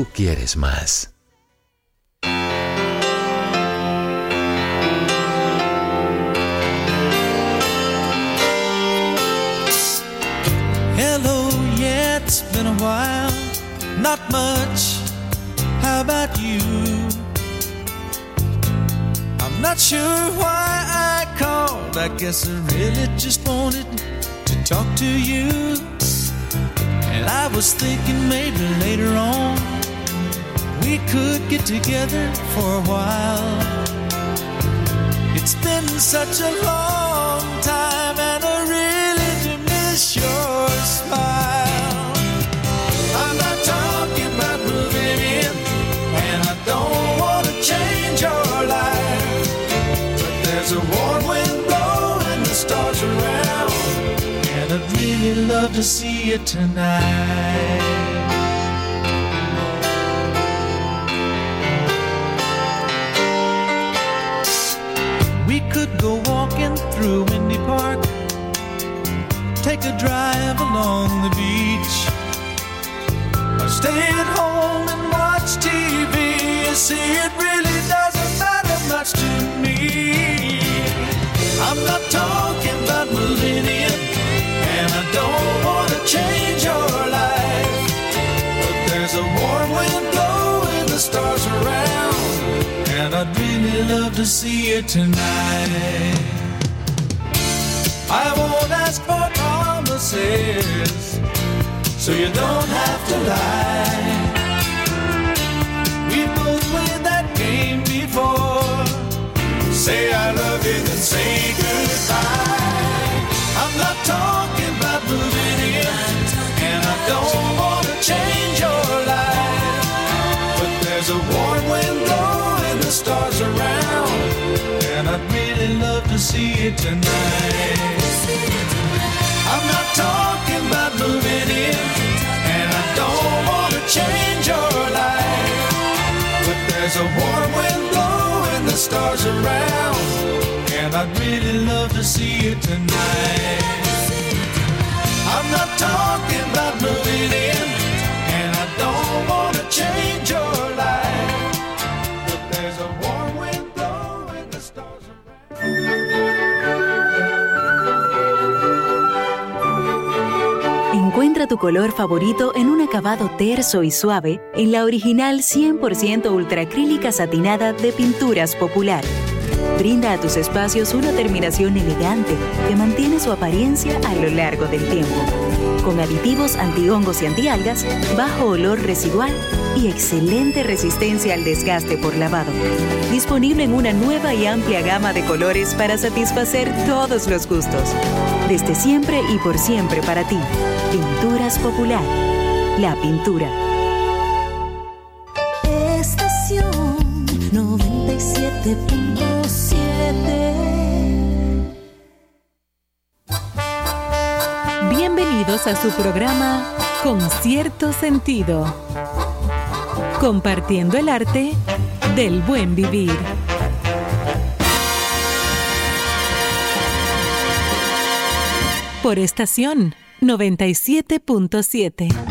tú quieres más. Hello, yeah, it's been a while. Not much. How about you? I'm not sure why I called. I guess I really just wanted to talk to you. And I was thinking maybe later on we could get together for a while. It's been such a long time, and I really do miss your smile. I'm not talking about moving in, and I don't want to change your life. But there's a warm wind blowing the stars around, and I'd really love to see you tonight. Go walking through Windy Park, take a drive along the beach, or stay at home and watch TV. See, it really doesn't matter much to me. I'm not talking about in, and I don't want to change your life. But there's a warm wind blowing the stars around, and I'd really love to see you tonight. I won't ask for promises, so you don't have to lie. We both played that game before. Say I love you, then say goodbye. I'm not talking about moving in, and I don't want to change your life. But there's a warm wind blowing the stars around, and I'd really love to see you tonight. I'm not talking about moving in, and I don't want to change your life. But there's a warm wind blowing the stars around, and I'd really love to see you tonight. I'm not talking about moving in, and I don't want to change your life. Tu color favorito en un acabado terso y suave en la original 100% ultracrílica satinada de Pinturas Popular. Brinda a tus espacios una terminación elegante que mantiene su apariencia a lo largo del tiempo. Con aditivos antihongos y antialgas, bajo olor residual y excelente resistencia al desgaste por lavado. Disponible en una nueva y amplia gama de colores para satisfacer todos los gustos. Desde siempre y por siempre para ti. Pinturas Popular. La pintura. Estación 97.7 Bienvenidos a su programa Con cierto sentido. Compartiendo el arte del buen vivir. Por estación 97.7.